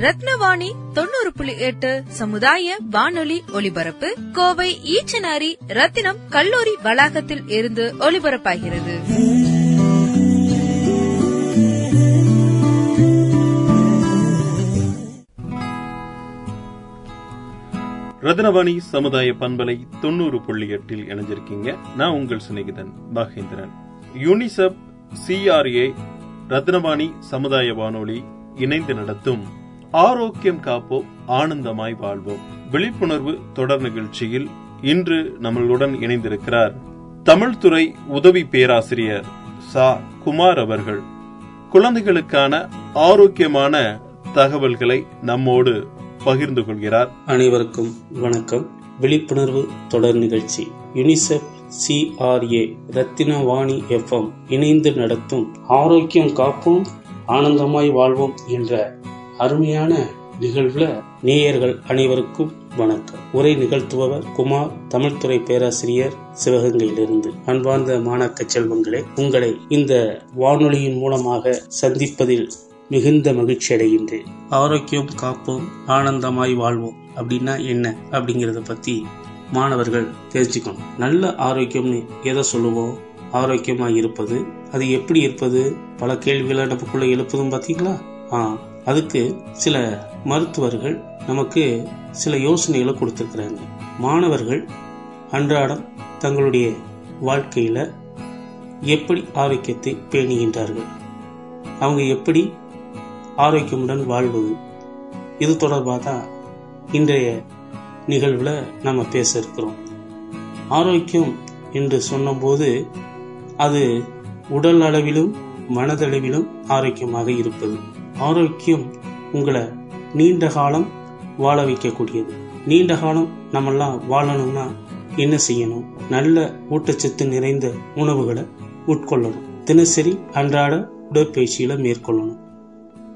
ரத்னவாணி தொண்ணூறு புள்ளி எட்டு சமுதாய வானொலி ஒலிபரப்பு. கோவை ஈச்சனாரி ரத்தினம் கல்லூரி வளாகத்தில் இருந்து ஒலிபரப்பாகிறது. ரத்னவாணி சமுதாய பண்பலை தொண்ணூறு புள்ளி எட்டில் இணைஞ்சிருக்கீங்க. நான் உங்கள் சிநேகிதன் மகேந்திரன். யூனிசெப் சிஆர்ஏ ரத்னவாணி சமுதாய வானொலி இணைந்து நடத்தும் ஆரோக்கியம் காப்போம் ஆனந்தமாய் வாழ்வோம். விழிப்புணர்வு தொடர் நிகழ்ச்சியில் இன்று நம்மளுடன் இணைந்திருக்கிறார் தமிழ்துறை உதவி பேராசிரியர் சா. குமார் அவர்கள். குழந்தைகளுக்கான ஆரோக்கியமான தகவல்களை நம்மோடு பகிர்ந்து கொள்கிறார். அனைவருக்கும் வணக்கம். விழிப்புணர்வு தொடர் நிகழ்ச்சி. யுனிசெஃப் சிஆர்ஏ ரத்தினவாணி எஃப்எம் இணைந்து நடத்தும் ஆரோக்கியம் காப்போம் ஆனந்தமாய் வாழ்வோம் என்ற அருமையான நிகழ்வுல நேயர்கள் அனைவருக்கும் வணக்கம். உரை நிகழ்த்துபவர் குமார் தமிழ்துறை பேராசிரியர் சிவகங்கையிலிருந்து. அன்பார்ந்த மாணாக்க செல்வங்களே உங்களை இந்த வானொலியின் மூலமாக சந்திப்பதில் மிகுந்த மகிழ்ச்சி அடைகின்றேன். ஆரோக்கியம் காப்போம் ஆனந்தமாய் வாழ்வோம். அப்படின்னா என்ன? அப்படிங்கறத பத்தி மாணவர்கள் தெரிஞ்சுக்கணும். நல்ல ஆரோக்கியம்னு எதை சொல்லுவோம்? ஆரோக்கியமாக இருப்பது? அது எப்படி இருப்பது? பல கேள்விகளை நமக்குள்ள எழுப்பதும் பாத்தீங்களா? ஆ அதுக்கு சில மருத்துவர்கள் நமக்கு சில யோசனைகளை கொடுத்துருக்குறாங்க. மாணவர்கள் அன்றாடம் தங்களுடைய வாழ்க்கையில் எப்படி ஆரோக்கியத்தை பேணுகின்றார்கள்? அவங்க எப்படி ஆரோக்கியமுடன் வாழ்வது? இது தொடர்பாக தான் இன்றைய நிகழ்வில் நம்ம பேச இருக்கிறோம். ஆரோக்கியம் என்று சொன்னபோது அது உடல் அளவிலும் மனதளவிலும் ஆரோக்கியமாக இருப்பது. ஆரோக்கியம் உங்களை நீண்ட காலம் வாழ வைக்கக்கூடியது. நீண்ட காலம் நம்மெல்லாம் வாழணும்னா என்ன செய்யணும்? நல்ல ஊட்டச்சத்து நிறைந்த உணவுகளை உட்கொள்ளணும். தினசரி அன்றாட உடற்பயிற்சிகளை மேற்கொள்ளணும்.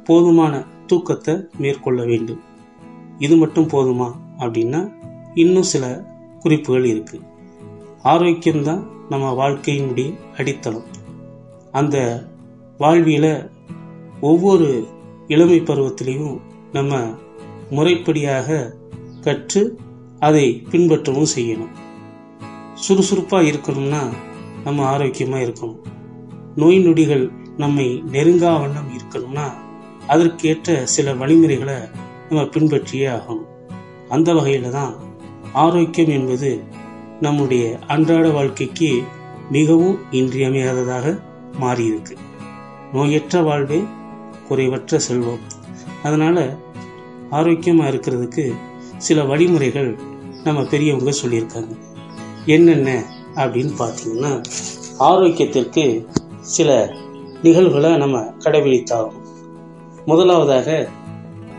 போதுமான தூக்கத்தை மேற்கொள்ள வேண்டும். இது மட்டும் போதுமா அப்படின்னா இன்னும் சில குறிப்புகள் இருக்கு. ஆரோக்கியம்தான் நம்ம வாழ்க்கையினுடைய அடித்தளம். அந்த வாழ்வியல ஒவ்வொரு இளமை பருவத்திலையும் நம்ம முறைப்படியாக கற்று அதை பின்பற்றவும் செய்யணும். சுறுசுறுப்பாக இருக்கணும்னா நம்ம ஆரோக்கியமாக இருக்கணும். நோய் நொடிகள் நம்மை நெருங்கா வண்ணம் இருக்கணும்னா அதற்கேற்ற சில வழிமுறைகளை நம்ம பின்பற்றியே ஆகணும். அந்த வகையில் தான் ஆரோக்கியம் என்பது நம்முடைய அன்றாட வாழ்க்கைக்கு மிகவும் இன்றியமையாததாக மாறியிருக்கு. நோயற்ற வாழ்வே குறைவற்ற செல்வம். அதனால் ஆரோக்கியமாக இருக்கிறதுக்கு சில வழிமுறைகள் நம்ம பெரியவங்க சொல்லியிருக்காங்க. என்னென்ன அப்படின்னு பார்த்தீங்கன்னா ஆரோக்கியத்திற்கு சில நிகழ்வுகளை நம்ம கடைபிடித்தாகும் முதலாவதாக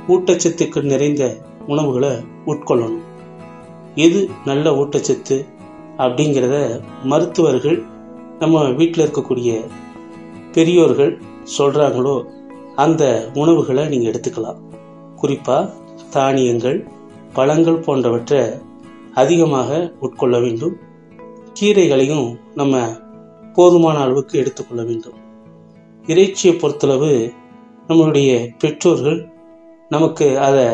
ஊட்டச்சத்துக்கு நிறைந்த உணவுகளை உட்கொள்ளணும். எது நல்ல ஊட்டச்சத்து அப்படிங்கிறத மருத்துவர்கள் நம்ம வீட்டில் இருக்கக்கூடிய பெரியோர்கள் சொல்கிறாங்களோ அந்த உணவுகளை நீங்கள் எடுத்துக்கலாம். குறிப்பாக தானியங்கள் பழங்கள் போன்றவற்றை அதிகமாக உட்கொள்ள வேண்டும். கீரைகளையும் நம்ம போதுமான அளவுக்கு எடுத்துக்கொள்ள வேண்டும். இறைச்சியை பொறுத்தளவு நம்மளுடைய பெற்றோர்கள் நமக்கு அதை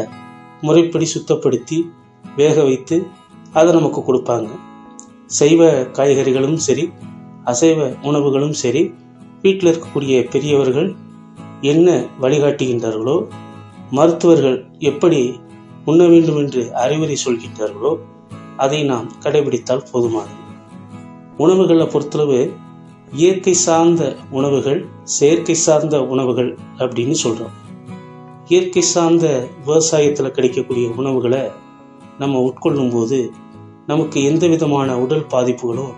முறைப்படி சுத்தப்படுத்தி வேக வைத்து அதை நமக்கு கொடுப்பாங்க. சைவ காய்கறிகளும் சரி அசைவ உணவுகளும் சரி வீட்டில் இருக்கக்கூடிய பெரியவர்கள் என்ன வழிகாட்டுகின்றார்களோ? மருத்துவர்கள் எப்படி உண்ண வேண்டும் என்று அறிவுரை சொல்கின்றார்களோ அதை நாம் கடைபிடித்தால் போதுமானது. உணவுகளை பொறுத்தளவு இயற்கை சார்ந்த உணவுகள் செயற்கை சார்ந்த உணவுகள் அப்படின்னு சொல்கிறோம் இயற்கை சார்ந்த விவசாயத்தில் கிடைக்கக்கூடிய உணவுகளை நம்ம உட்கொள்ளும் போது நமக்கு எந்த விதமான உடல் பாதிப்புகளும்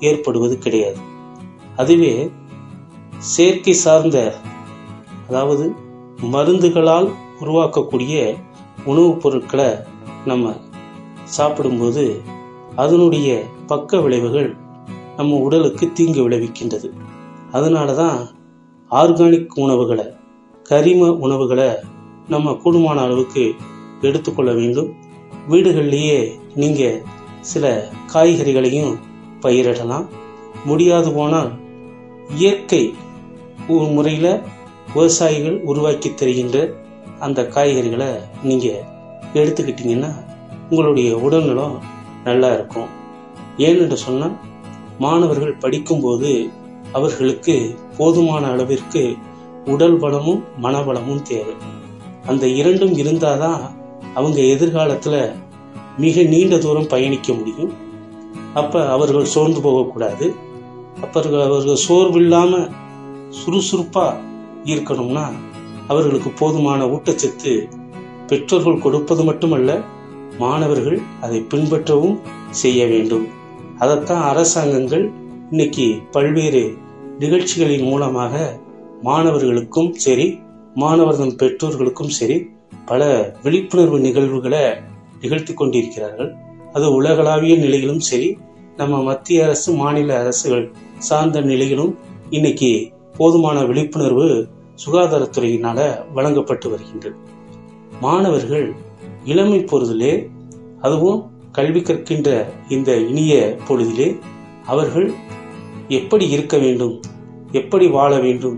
ஏற்படுவது கிடையாது. அதுவே செயற்கை சார்ந்த அதாவது மருந்துகளால் உருவாக்கக்கூடிய உணவுப் பொருட்களை நம்ம சாப்பிடும்போது அதனுடைய பக்க விளைவுகள் நம்ம உடலுக்கு தீங்கு விளைவிக்கின்றது. அதனால தான் ஆர்கானிக் உணவுகளை கரிம உணவுகளை நம்ம கூடுமான அளவுக்கு எடுத்துக்கொள்ள வேண்டும். வீடுகள்லேயே நீங்கள் சில காய்கறிகளையும் பயிரிடலாம். முடியாது போனால் இயற்கை முறையில் விவசாயிகள் உருவாக்கி தருகின்ற அந்த காய்கறிகளை நீங்கள் எடுத்துக்கிட்டீங்கன்னா உங்களுடைய உடல்நலம் நல்லா இருக்கும். ஏனென்று சொன்னால் மாணவர்கள் படிக்கும்போது அவர்களுக்கு போதுமான அளவிற்கு உடல் பலமும் மனபலமும் தேவை. அந்த இரண்டும் இருந்தால் தான் அவங்க எதிர்காலத்தில் மிக நீண்ட தூரம் பயணிக்க முடியும். அப்போ அவர்கள் சோர்ந்து போகக்கூடாது. அப்போ அவர்கள் சோர்வில்லாமல் சுறுசுறுப்பாக இருக்கணும்னா அவர்களுக்கு போதுமான ஊட்டச்சத்து பெற்றோர்கள் கொடுப்பது மட்டுமல்ல மாணவர்கள் அதை பின்பற்றவும் செய்ய வேண்டும். அதைத்தான் அரசாங்கங்கள் இன்னைக்கு பல்வேறு நிகழ்ச்சிகளின் மூலமாக மாணவர்களுக்கும் சரி மாணவர்தம் பெற்றோர்களுக்கும் சரி பல விழிப்புணர்வு நிகழ்வுகளை நிகழ்த்தி கொண்டிருக்கிறார்கள். அது உலகளாவிய நிலையிலும் சரி நம்ம மத்திய அரசு மாநில அரசுகள் சார்ந்த நிலையிலும் இன்னைக்கு போதுமான விழிப்புணர்வு சுகாதாரத்துறையினால வழங்கப்பட்டு வருகின்றது. மாணவர்கள் இளமை பொழுதிலே அதுவும் கல்வி கற்கின்ற இந்த இனிய பொழுதிலே அவர்கள் எப்படி இருக்க வேண்டும் எப்படி வாழ வேண்டும்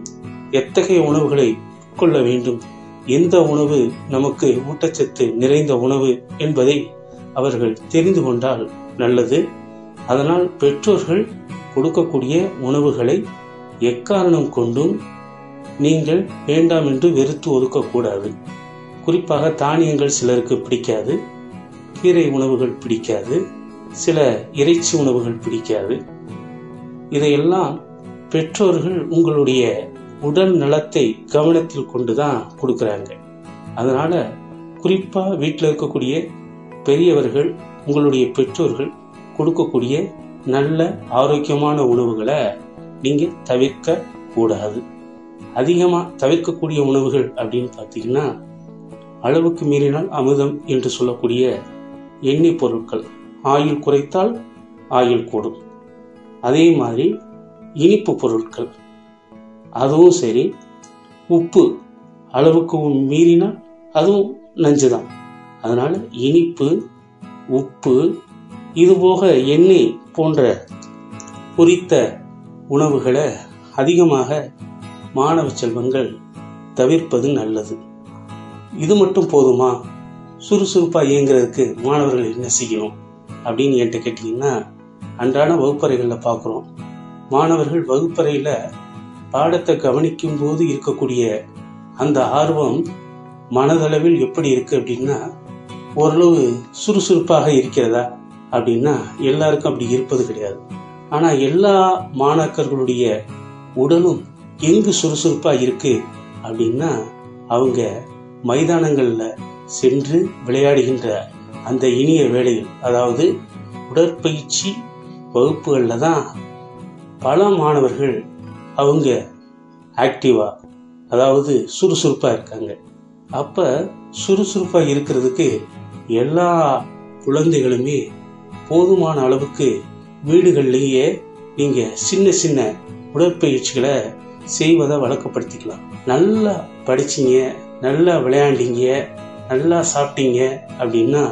எத்தகைய உணவுகளை உட்கொள்ள வேண்டும் எந்த உணவு நமக்கு ஊட்டச்சத்து நிறைந்த உணவு என்பதை அவர்கள் தெரிந்து கொண்டால் நல்லது. அதனால் பெற்றோர்கள் கொடுக்கக்கூடிய உணவுகளை எக்காரணம் கொண்டும் நீங்கள் வேண்டாம் என்று வெறுத்து ஒதுக்கக்கூடாது. குறிப்பாக தானியங்கள் சிலருக்கு பிடிக்காது கீரை உணவுகள் பிடிக்காது சில இறைச்சி உணவுகள் பிடிக்காது. இதையெல்லாம் பெற்றோர்கள் உங்களுடைய உடல் நலத்தை கவனத்தில் கொண்டுதான் கொடுக்குறாங்க. அதனால குறிப்பா வீட்டில் இருக்கக்கூடிய பெரியவர்கள் உங்களுடைய பெற்றோர்கள் கொடுக்கக்கூடிய நல்ல ஆரோக்கியமான உணவுகளை நீங்க தவிர்க்க கூடாது அதிகமாக தவிர்க்கக்கூடிய உணவுகள் அப்படின்னு பார்த்தீங்கன்னா அளவுக்கு மீறினால் அமுதம் என்று சொல்லக்கூடிய எண்ணெய் பொருட்கள். ஆயுள் குறைத்தால் ஆயுள் கூடும். அதே மாதிரி இனிப்பு பொருட்கள். அதுவும் சரி உப்பு அளவுக்கு மீறினால் அதுவும் நஞ்சு தான் அதனால் இனிப்பு உப்பு இதுபோக எண்ணெய் போன்ற பொரித்த உணவுகளை அதிகமாக மாணவ செல்வங்கள் தவிர்ப்பது நல்லது. இது மட்டும் போதுமா? சுறுசுறுப்பாக இயங்குறதுக்கு மாணவர்கள் என்ன செய்யணும் அப்படின்னு என்கிட்ட கேட்டிங்கன்னா அன்றாட வகுப்பறைகளில் பார்க்குறோம் மாணவர்கள் வகுப்பறையில் பாடத்தை கவனிக்கும் போது இருக்கக்கூடிய அந்த ஆர்வம் மனதளவில் எப்படி இருக்குது அப்படின்னா ஓரளவு சுறுசுறுப்பாக இருக்கிறதா அப்படின்னா எல்லாருக்கும் அப்படி இருப்பது கிடையாது. ஆனா எல்லா மாணாக்கர்களுடைய உடலும் எங்கு சுறுசுறுப்பா இருக்கு அப்படின்னா அவங்க மைதானங்கள்ல சென்று விளையாடுகின்ற அந்த இனிய வேளையில் அதாவது உடற்பயிற்சி வகுப்புகளில் தான் பல மாணவர்கள் அவங்க ஆக்டிவா அதாவது சுறுசுறுப்பா இருக்காங்க. அப்ப சுறுசுறுப்பா இருக்கிறதுக்கு எல்லா குழந்தைகளுமே போதுமான அளவுக்கு வீடுகள்லேயே நீங்க சின்ன சின்ன உடற்பயிற்சிகளை செய்வதை வழக்கப்படுத்திக்கலாம். நல்லா படிச்சீங்க நல்லா விளையாண்டீங்க நல்லா சாப்பிட்டீங்க அப்படின்னா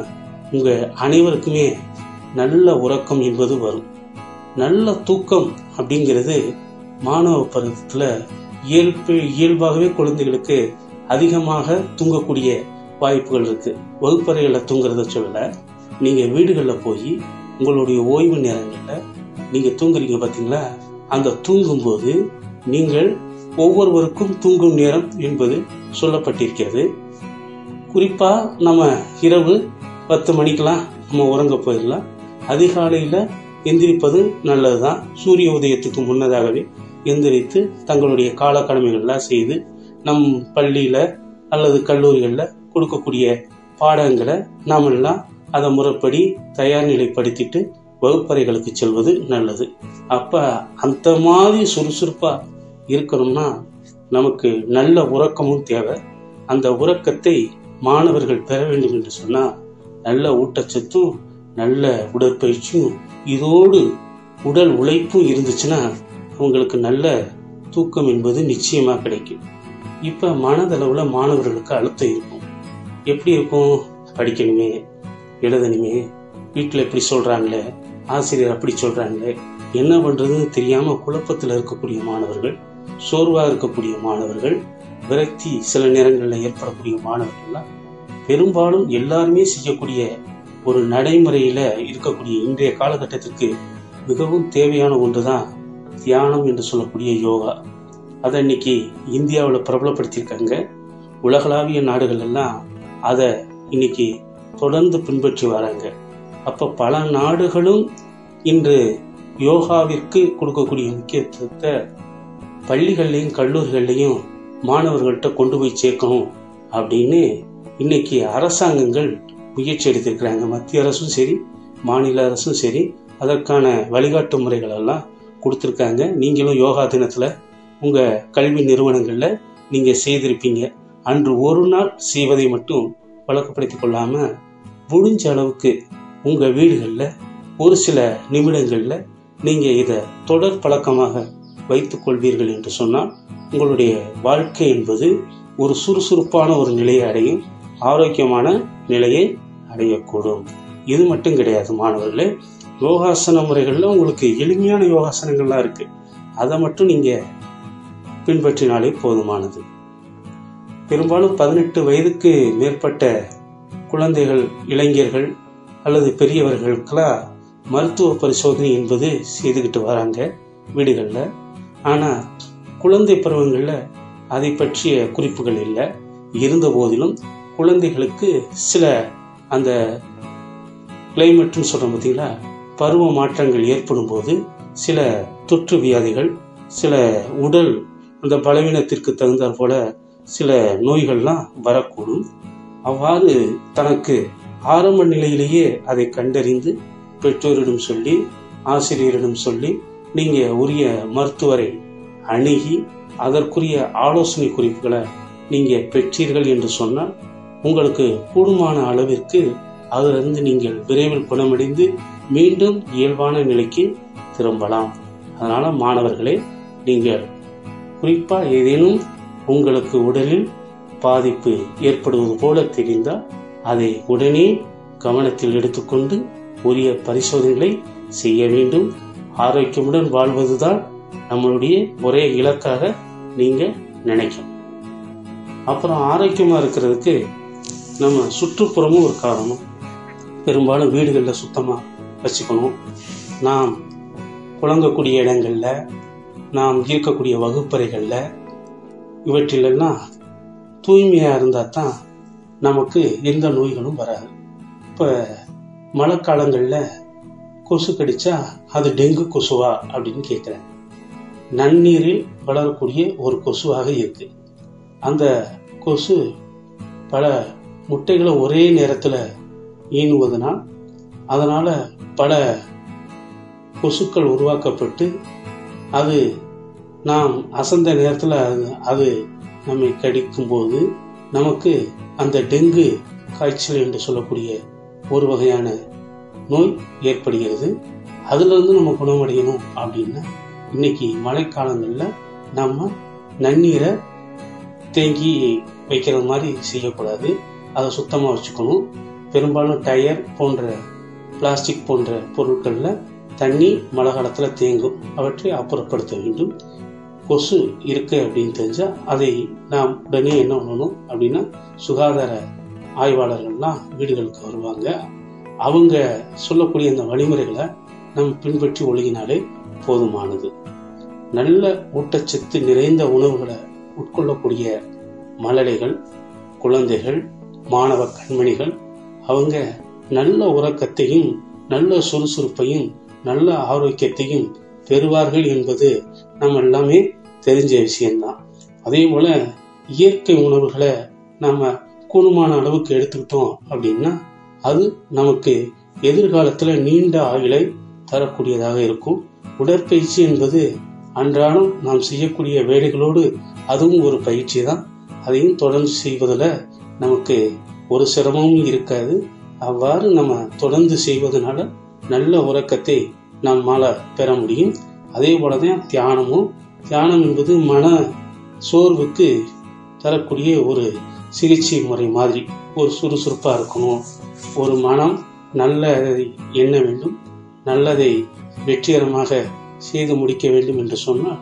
உங்க அனைவருக்குமே நல்ல உறக்கம் என்பது வரும். நல்ல தூக்கம் அப்படிங்கிறது மாணவ பருவத்தில் இயல்பு இயல்பாகவே குழந்தைகளுக்கு அதிகமாக தூங்கக்கூடிய வாய்ப்புகள் இருக்கு. வகுப்பறைகளில் தூங்குறத சொல்ல நீங்க வீடுகளில் போய் உங்களுடைய ஓய்வு நேரங்களில் நீங்கள் தூங்குறீங்க பார்த்தீங்களா அந்த தூங்கும்போது நீங்கள் ஒவ்வொருவருக்கும் தூங்கும் நேரம் என்பது சொல்லப்பட்டிருக்கிறது. குறிப்பாக நம்ம இரவு பத்து மணிக்கெல்லாம் நம்ம உறங்க போயிடலாம். அதிகாலையில் எந்திரிப்பது நல்லதுதான். சூரிய உதயத்துக்கு முன்னதாகவே எந்திரித்து தங்களுடைய கால கடமைகள்லாம் செய்து நம் பள்ளியில் அல்லது கல்லூரிகளில் கொடுக்கக்கூடிய பாடங்களை நாமெல்லாம் அதை முறைப்படி தயார் நிலைப்படுத்திட்டு வகுப்பறைகளுக்கு செல்வது நல்லது. அப்போ அந்த மாதிரி சுறுசுறுப்பாக இருக்கணும்னா நமக்கு நல்ல உறக்கமும் தேவை. அந்த உறக்கத்தை மாணவர்கள் பெற வேண்டும் என்று சொன்னால் நல்ல ஊட்டச்சத்தும் நல்ல உடற்பயிற்சியும் இதோடு உடல் உழைப்பும் இருந்துச்சுன்னா அவங்களுக்கு நல்ல தூக்கம் என்பது நிச்சயமாக கிடைக்கும். இப்போ மனதளவில் மாணவர்களுக்கு அழுத்தம் இருக்கும். எப்படி இருக்கும்? படிக்கணுமே. எழுதணுமே. வீட்டில் இப்படி சொல்றாங்களே ஆசிரியர் அப்படி சொல்றாங்களே என்ன பண்றதுன்னு தெரியாம குழப்பத்தில் இருக்கக்கூடிய மாணவர்கள் சோர்வா இருக்கக்கூடிய மாணவர்கள் விரக்தி சில நேரங்களில் ஏற்படக்கூடிய மாணவர்கள்லாம் பெரும்பாலும் எல்லாருமே செய்யக்கூடிய ஒரு நடைமுறையில இருக்கக்கூடிய இன்றைய காலகட்டத்திற்கு மிகவும் தேவையான ஒன்றுதான் தியானம் என்று சொல்லக்கூடிய யோகா. அதை இன்னைக்கு இந்தியாவில் பிரபலப்படுத்தியிருக்காங்க. உலகளாவிய நாடுகள் எல்லாம் அதை இன்னைக்கு தொடர்ந்து பின்பற்றி வராங்க. அப்போ பல நாடுகளும் இன்று யோகாவிற்கு கொடுக்கக்கூடிய முக்கியத்துவத்தை பள்ளிகள்லையும் கல்லூரிகள்லையும் மாணவர்கள்ட்ட கொண்டு போய் சேர்க்கணும் அப்படின்னு இன்னைக்கு அரசாங்கங்கள் முயற்சி எடுத்திருக்கிறாங்க. மத்திய அரசும் சரி மாநில அரசும் சரி அதற்கான வழிகாட்டு முறைகளெல்லாம் கொடுத்துருக்காங்க. நீங்களும் யோகா தினத்தில் உங்கள் கல்வி நிறுவனங்களில் நீங்கள் செய்திருப்பீங்க. அன்று ஒரு நாள் செய்வதை மட்டும் வழக்கப்படுத்திக் கொள்ளாமல் முடிஞ்ச அளவுக்கு உங்கள் வீடுகளில் ஒரு சில நிமிடங்களில் நீங்கள் இதை தொடர் பழக்கமாக வைத்துக் கொள்வீர்கள் என்று சொன்னால் உங்களுடைய வாழ்க்கை என்பது ஒரு சுறுசுறுப்பான ஒரு நிலையை அடையும் ஆரோக்கியமான நிலையை அடையக்கூடும். இது மட்டும் கிடையாது மாணவர்களே. யோகாசன முறைகளில் உங்களுக்கு எளிமையான யோகாசனங்கள்லாம் இருக்குது அதை மட்டும் நீங்கள் பின்பற்றினாலே போதுமானது. பெரும்பாலும் பதினெட்டு வயதுக்கு மேற்பட்ட குழந்தைகள் இளைஞர்கள் அல்லது பெரியவர்களுக்கெல்லாம் மருத்துவ பரிசோதனை என்பது செய்துக்கிட்டு வராங்க வீடுகளில். ஆனால் குழந்தை பருவங்களில் அதை பற்றிய குறிப்புகள் இல்லை. இருந்த போதிலும் குழந்தைகளுக்கு சில அந்த கிளைமேட்னு சொல்கிறோம் பார்த்தீங்களா பருவ மாற்றங்கள் ஏற்படும் போது சில தொற்று வியாதிகள் சில உடல் அந்த பலவீனத்திற்கு தகுந்தாற் போல சில நோய்கள்லாம் வரக்கூடும். அவ்வாறு தனக்கு ஆரம்ப நிலையிலேயே அதை கண்டறிந்து பெற்றோரிடம் சொல்லி ஆசிரியரிடம் சொல்லி நீங்க உரிய மருத்துவரை அணுகி அதற்குரிய ஆலோசனை குறிப்புகளை நீங்க பெற்றீர்கள் என்று சொன்னால் உங்களுக்கு கூடுமான அளவிற்கு அதிலிருந்து நீங்கள் விரைவில் குணமடைந்து மீண்டும் இயல்பான நிலைக்கு திரும்பலாம். அதனால மாணவர்களே நீங்கள் குறிப்பாக ஏதேனும் உங்களுக்கு உடலில் பாதிப்பு ஏற்படுவது போல தெரிந்தால் அதை உடனே கவனத்தில் எடுத்துக்கொண்டு உரிய பரிசோதனைகளை செய்ய வேண்டும். ஆரோக்கியமுடன் வாழ்வதுதான் நம்மளுடைய ஒரே இலக்காக நீங்க நினைக்கணும். அப்புறம் ஆரோக்கியமா இருக்கிறதுக்கு நம்ம சுற்றுப்புறமும் ஒரு காரணம். பெரும்பாலும் வீடுகளில் சுத்தமாக வச்சுக்கணும். நாம் புழங்கக்கூடிய இடங்களில் நாம் இருக்கக்கூடிய வகுப்பறைகளில் இவற்றிலெல்லாம் தூய்மையாக இருந்தால் தான் நமக்கு எந்த நோய்களும் வராது. இப்போ மழை காலங்களில் கொசு கடிச்சா அது டெங்கு கொசுவா அப்படின்னு கேட்குறேன் நன்னீரில் வளரக்கூடிய ஒரு கொசுவாக இருக்கு. அந்த கொசு பல முட்டைகளை ஒரே நேரத்தில் ஈனுவதனால் அதனால் பல கொசுக்கள் உருவாக்கப்பட்டு அது நாம் அசந்த நேரத்தில் அது அது நம்மை கடிக்கும் போது நமக்கு அந்த டெங்கு காய்ச்சல் என்று சொல்லக்கூடிய ஒரு வகையான நோய் ஏற்படுகிறது. அதுல இருந்து நம்ம குணமடையணும் அப்படின்னா இன்னைக்கு மழைக்காலங்களில் நம்ம நன்னீரை தேங்கி வைக்கிறது மாதிரி செய்யக்கூடாது. அதை சுத்தமாக வச்சுக்கணும். பெரும்பாலும் டயர் போன்ற பிளாஸ்டிக் போன்ற பொருட்களில் தண்ணி மழை காலத்தில் தேங்கும். அவற்றை அப்புறப்படுத்த வேண்டும். கொசு இருக்கு அப்படின்னு தெரிஞ்சா அதை நாம் உடனே என்ன பண்ணணும் அப்படின்னா சுகாதார ஆய்வாளர்கள்லாம் வீடுகளுக்கு வருவாங்க. அவங்க சொல்லக்கூடிய அந்த வழிமுறைகளை நம்ம பின்பற்றி ஒழுகினாலே போதுமானது. நல்ல ஊட்டச்சத்து நிறைந்த உணவுகளை உட்கொள்ளக்கூடிய மழலைகள் குழந்தைகள் மாணவ கண்மணிகள் அவங்க நல்ல உறக்கத்தையும் நல்ல சுறுசுறுப்பையும் நல்ல ஆரோக்கியத்தையும் பெறுவார்கள் என்பது நம்ம எல்லாமே தெரிஞ்ச விஷயம்தான். அதே போல இயற்கை உணவுகளை நம்ம கூடுமான அளவுக்கு எடுத்துக்கிட்டோம் அப்படின்னா அது நமக்கு எதிர்காலத்தில் நீண்ட ஆயுளை தரக்கூடியதாக இருக்கும். உடற்பயிற்சி என்பது அன்றாடம் நாம் செய்யக்கூடிய வேலைகளோடு அதுவும் ஒரு பயிற்சி தான் அதையும் தொடர்ந்து செய்வதில் நமக்கு ஒரு சிரமமும் இருக்காது. அவ்வாறு நம்ம தொடர்ந்து செய்வதனால நல்ல உறக்கத்தை நம்மால பெற முடியும். அதே போலதான் தியானமும். தியானம் என்பது மன சோர்வுக்கு தரக்கூடிய ஒரு சிகிச்சை முறை மாதிரி. ஒரு சுறுசுறுப்பா இருக்கணும். ஒரு மனம் நல்லதை எண்ண வேண்டும். நல்லதை வெற்றிகரமாக செய்து முடிக்க வேண்டும் என்று சொன்னால்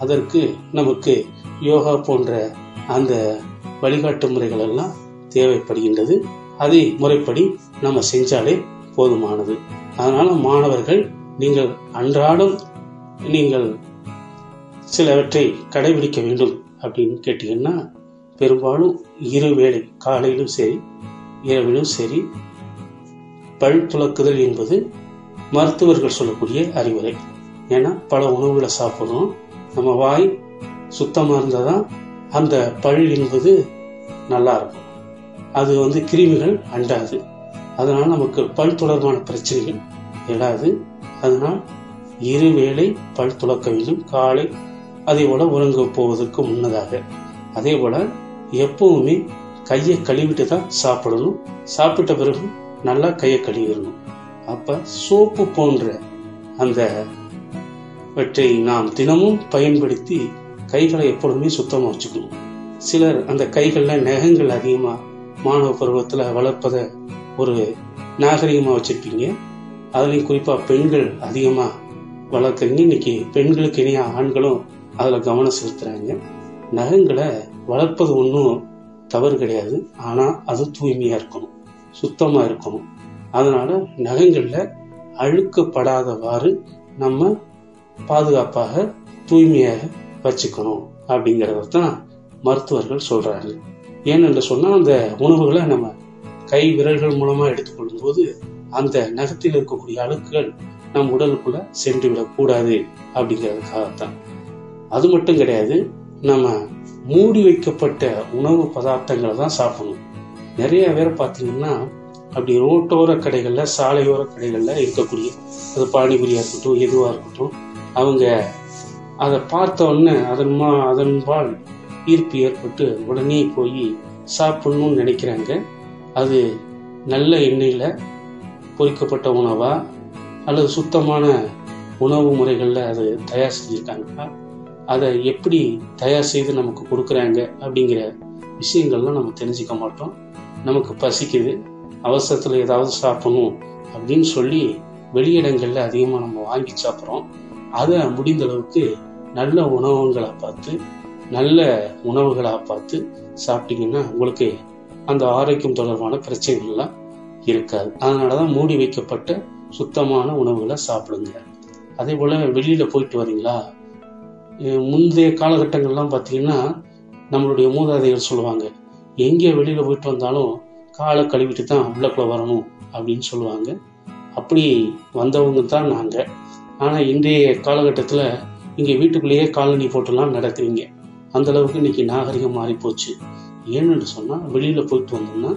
அதற்கு நமக்கு யோகா போன்ற அந்த வழிகாட்டு முறைகள் எல்லாம் தேவைப்படுகின்றது. அதை முறைப்படி நம்ம செஞ்சாலே போதுமானது. அதனால மாணவர்கள் நீங்கள் அன்றாடம் நீங்கள் சிலவற்றை கடைபிடிக்க வேண்டும் அப்படின்னு கேட்டீங்கன்னா பெரும்பாலும் இரு வேளை காலையிலும் சரி இரவிலும் சரி பல் துலக்குதல் என்பது மருத்துவர்கள் சொல்லக்கூடிய அறிவுரை. ஏன்னா பல உணவுகளை சாப்பிட்றோம். நம்ம வாய் சுத்தமாக இருந்தால் தான் அந்த பல் என்பது நல்லா இருக்கும் அது வந்து கிருமிகள் அண்டாது. அதனால் நமக்கு பல் தொடர்பான பிரச்சனைகள் எழாது. அதனால் இரு வேளை பல் துலக்க வேண்டும் காலை அதே போல உறங்க போவதற்கு முன்னதாக. அதே போல எப்பவுமே கையை கழுவிட்டு தான் சாப்பிடணும். சாப்பிட்ட பிறகு நல்லா கையை கழுவிடணும். அப்ப சோப்பு போன்ற அந்த வற்றை நாம் தினமும் பயன்படுத்தி கைகளை எப்பொழுதுமே சுத்தமா வச்சுக்கணும். சிலர் அந்த கைகள்ல நகங்கள் அதிகமா மாணவ பருவத்துல வளர்ப்பத ஒரு நாகரிகமா வச்சிருப்பீங்க. அதுலயும் குறிப்பா பெண்கள் அதிகமா வளர்க்குறீங்க இன்னைக்கு பெண்களுக்கு இணையா ஆண்களும் அதுல கவனம் செலுத்துறாங்க. நகங்களை வளர்ப்பது ஒன்றும் தவறு கிடையாது. ஆனா அது தூய்மையா இருக்கணும். சுத்தமா இருக்கணும். அதனால நகங்கள்ல அழுக்கப்படாதவாறு நம்ம பாதுகாப்பாக தூய்மையாக வச்சுக்கணும் அப்படிங்கறத தான் மருத்துவர்கள் சொல்றாங்க. ஏனென்று சொன்னா அந்த உணவுகளை நம்ம கை விரல்கள் மூலமா எடுத்துக்கொள்ளும் போது அந்த நகத்தில் இருக்கக்கூடிய அழுக்குகள் நம் உடலுக்குள்ள சென்று விடக்கூடாது அப்படிங்கிறதுக்காகத்தான். அது மட்டும் கிடையாது நம்ம மூடி வைக்கப்பட்ட உணவு பதார்த்தங்களை தான் சாப்பிடணும். நிறைய பேர் பார்த்தீங்கன்னா அப்படி ரோட்டோர கடைகளில் சாலையோர கடைகளில் இருக்கக்கூடிய அது பானிபுரியாக இருக்கட்டும் எதுவாக இருக்கட்டும் அவங்க அதை பார்த்த உடனே அதன் மா அதன்பால் ஈர்ப்பு ஏற்பட்டு உடனே போய் சாப்பிடணும்னு நினைக்கிறாங்க. அது நல்ல எண்ணெயில் பொறிக்கப்பட்ட உணவா? அல்லது சுத்தமான உணவு முறைகளில் அது தயார் செஞ்சுருக்காங்களா? அதை எப்படி தயார் செய்து நமக்கு கொடுக்குறாங்க அப்படிங்கிற விஷயங்கள்லாம் நம்ம தெரிஞ்சுக்க மாட்டோம். நமக்கு பசிக்குது. அவசரத்தில் ஏதாவது சாப்பிடணும் அப்படின்னு சொல்லி வெளியிடங்களில் அதிகமாக நம்ம வாங்கி சாப்பிட்றோம். அதை முடிந்த அளவுக்கு நல்ல உணவுகளை பார்த்து நல்ல உணவுகளாக பார்த்து சாப்பிட்டீங்கன்னா உங்களுக்கு அந்த ஆரோக்கியம் தொடர்பான பிரச்சனைகள்லாம் இருக்காது. அதனாலதான் மூடி வைக்கப்பட்ட சுத்தமான உணவுகளை சாப்பிடுங்க. அதே போல வெளியில போயிட்டு வரீங்களா? முந்தைய காலகட்டங்கள்லாம் பார்த்தீங்கன்னா நம்மளுடைய மூதாதைகள் சொல்லுவாங்க எங்கே வெளியில போயிட்டு வந்தாலும் காலை கழுவிட்டு தான் உள்ளக்குள்ள வரணும் அப்படின்னு சொல்லுவாங்க. அப்படி வந்தவங்க தான் நாங்க. ஆனா இன்றைய காலகட்டத்தில் இங்க வீட்டுக்குள்ளேயே காலனி போட்டுலாம் நடக்கிறீங்க. அந்த அளவுக்கு இன்னைக்கு நாகரிகம் மாறி போச்சு ஏன்னு சொன்னா வெளியில போயிட்டு வந்தோம்னா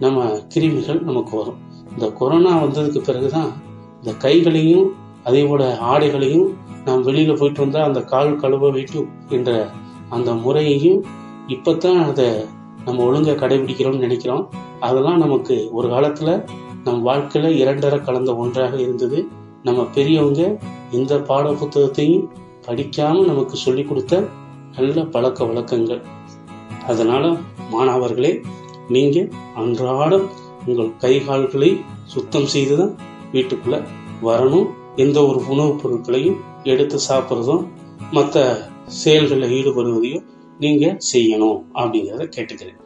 நம்ம கிருமிகள் நமக்கு வரும். இந்த கொரோனா வந்ததுக்கு பிறகுதான் இந்த கைகளையும் அதே போல ஆடைகளையும் நாம் வெளியில போயிட்டு வந்தா அந்த கால் கழுவ வேண்டும் என்ற அந்த முறையையும் இப்பத்தான் அதை நம்ம ஒழுங்கா கடைபிடிக்கிறோம்னு நினைக்கிறோம். அதெல்லாம் நமக்கு ஒரு காலத்துல நம் வாழ்க்கையில இரண்டரை கலந்த ஒன்றாக இருந்தது. நம்ம பெரியவங்க இந்த பாட புத்தகத்தையும் படிக்காம நமக்கு சொல்லி கொடுத்த நல்ல பழக்க வழக்கங்கள். அதனால மாணவர்களே நீங்க அன்றாடம் உங்கள் கை கால்களை சுத்தம் செய்துதான் வீட்டுக்குள்ள வரணும். எந்த ஒரு உணவுப் பொருட்களையும் எடுத்து சாப்பிட்றதும் மற்ற செயல்களில் ஈடுபடுவதையும் நீங்க செய்யணும் அப்படிங்கிறத கேட்டுக்கிறேன்.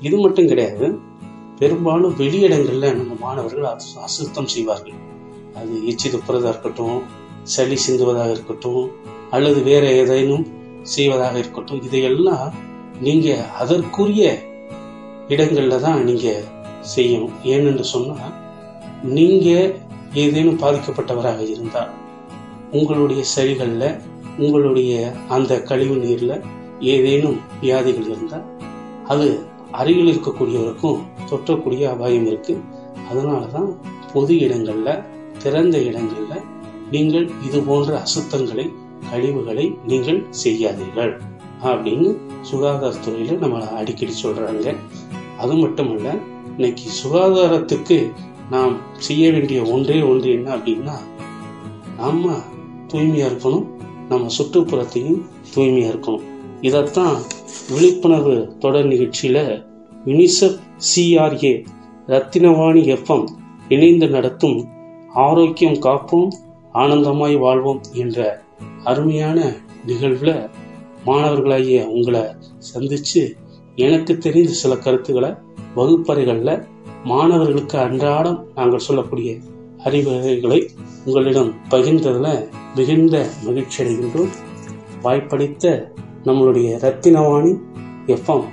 இது மட்டும் கிடையாது. பெரும்பாலும் வெளியிடங்களில் நம்ம மாணவர்கள் அசுத்தம் செய்வார்கள். அது எச்சி துப்புறதா இருக்கட்டும் சளி சிந்துவதாக இருக்கட்டும் அல்லது வேற ஏதேனும் செய்வதாக இருக்கட்டும் இதையெல்லாம் நீங்க அதற்குரிய இடங்களில் தான் நீங்கள் செய்யணும். ஏனென்று சொன்னால் நீங்கள் ஏதேனும் பாதிக்கப்பட்டவராக இருந்தால் உங்களுடைய சரிகளில் உங்களுடைய அந்த கழிவு நீரில் ஏதேனும் வியாதிகள் இருந்தால் அது அருகில் இருக்கக்கூடியவருக்கும் தொற்றக்கூடிய அபாயம் இருக்குது அதனால தான் பொது இடங்களில் திறந்த இடங்களில் நீங்கள் இது போன்ற அசுத்தங்களை கழிவுகளை நீங்கள் செய்யாதீர்கள். அப்படின்னு சுகாதாரத்துறையில் நம்மளை அடிக்கடி சொல்கிறாங்க அது மட்டுமல்ல இன்னைக்கு சுகாதாரத்துக்கு நாம் செய்ய வேண்டிய ஒன்றே ஒன்று என்ன அப்படின்னா நம்ம தூய்மையா இருக்கணும் நம்ம சுற்றுப்புறத்தையும் தூய்மையா இருக்கணும். இதைத்தான் விழிப்புணர்வு தொடர் நிகழ்ச்சியில யுனிசெஃப் சிஆர்ஏ ரத்தினவாணி எஃப்எம் இணைந்து நடத்தும் ஆரோக்கியம் காப்போம் ஆனந்தமாய் வாழ்வோம் என்ற அருமையான நிகழ்வுல மாணவர்களாகிய உங்களை சந்திச்சு எனக்கு தெரிந்த சில கருத்துக்களை வகுப்பறைகளில் மாணவர்களுக்கு அன்றாடம் நாங்கள் சொல்லக்கூடிய அறிவுரைகளை உங்களிடம் பகிர்ந்ததில் மிகுந்த மகிழ்ச்சி அடைகின்றோம். வாய்ப்பளித்த நம்மளுடைய ரத்தினவாணி எஃப்எம்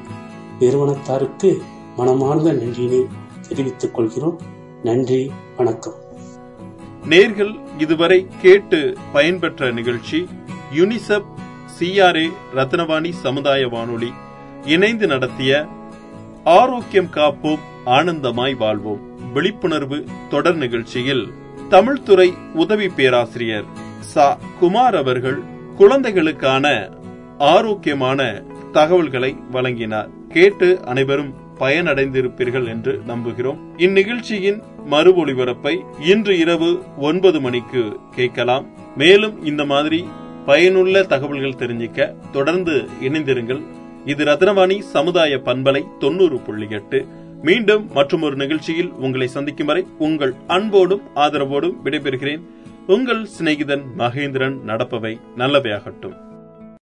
நிறுவனத்தாருக்கு மனமார்ந்த நன்றியினை தெரிவித்துக் கொள்கிறோம். நன்றி வணக்கம். நேர்கள் இதுவரை கேட்டு பயன்பெற்ற நிகழ்ச்சி யுனிசெப் சிஆர்ஏ ரத்னவாணி சமுதாய வானொலி இணைந்து நடத்திய ஆரோக்கியம் காப்போம் ஆனந்தமாய் வாழ்வோம். விழிப்புணர்வு தொடர் நிகழ்ச்சியில் தமிழ்துறை உதவி பேராசிரியர் சா. குமார் அவர்கள் குழந்தைகளுக்கான ஆரோக்கியமான தகவல்களை வழங்கினார். கேட்டு அனைவரும் பயனடைந்திருப்பீர்கள் என்று நம்புகிறோம். இந்நிகழ்ச்சியின் மறு ஒளிபரப்பை இன்று இரவு ஒன்பது மணிக்கு கேட்கலாம். மேலும் இந்த மாதிரி பயனுள்ள தகவல்கள் தெரிஞ்சிக்க தொடர்ந்து இணைந்திருங்கள். இது ரத்னவாணி சமுதாய பண்பலை தொண்ணூறு புள்ளி எட்டு. மீண்டும் மற்றும் ஒரு நிகழ்ச்சியில் உங்களை சந்திக்கும் வரை உங்கள் அன்போடும் ஆதரவோடும் விடைபெறுகிறேன். உங்கள் சிநேகிதன் மகேந்திரன் நடப்பவை நல்லவையாகட்டும்.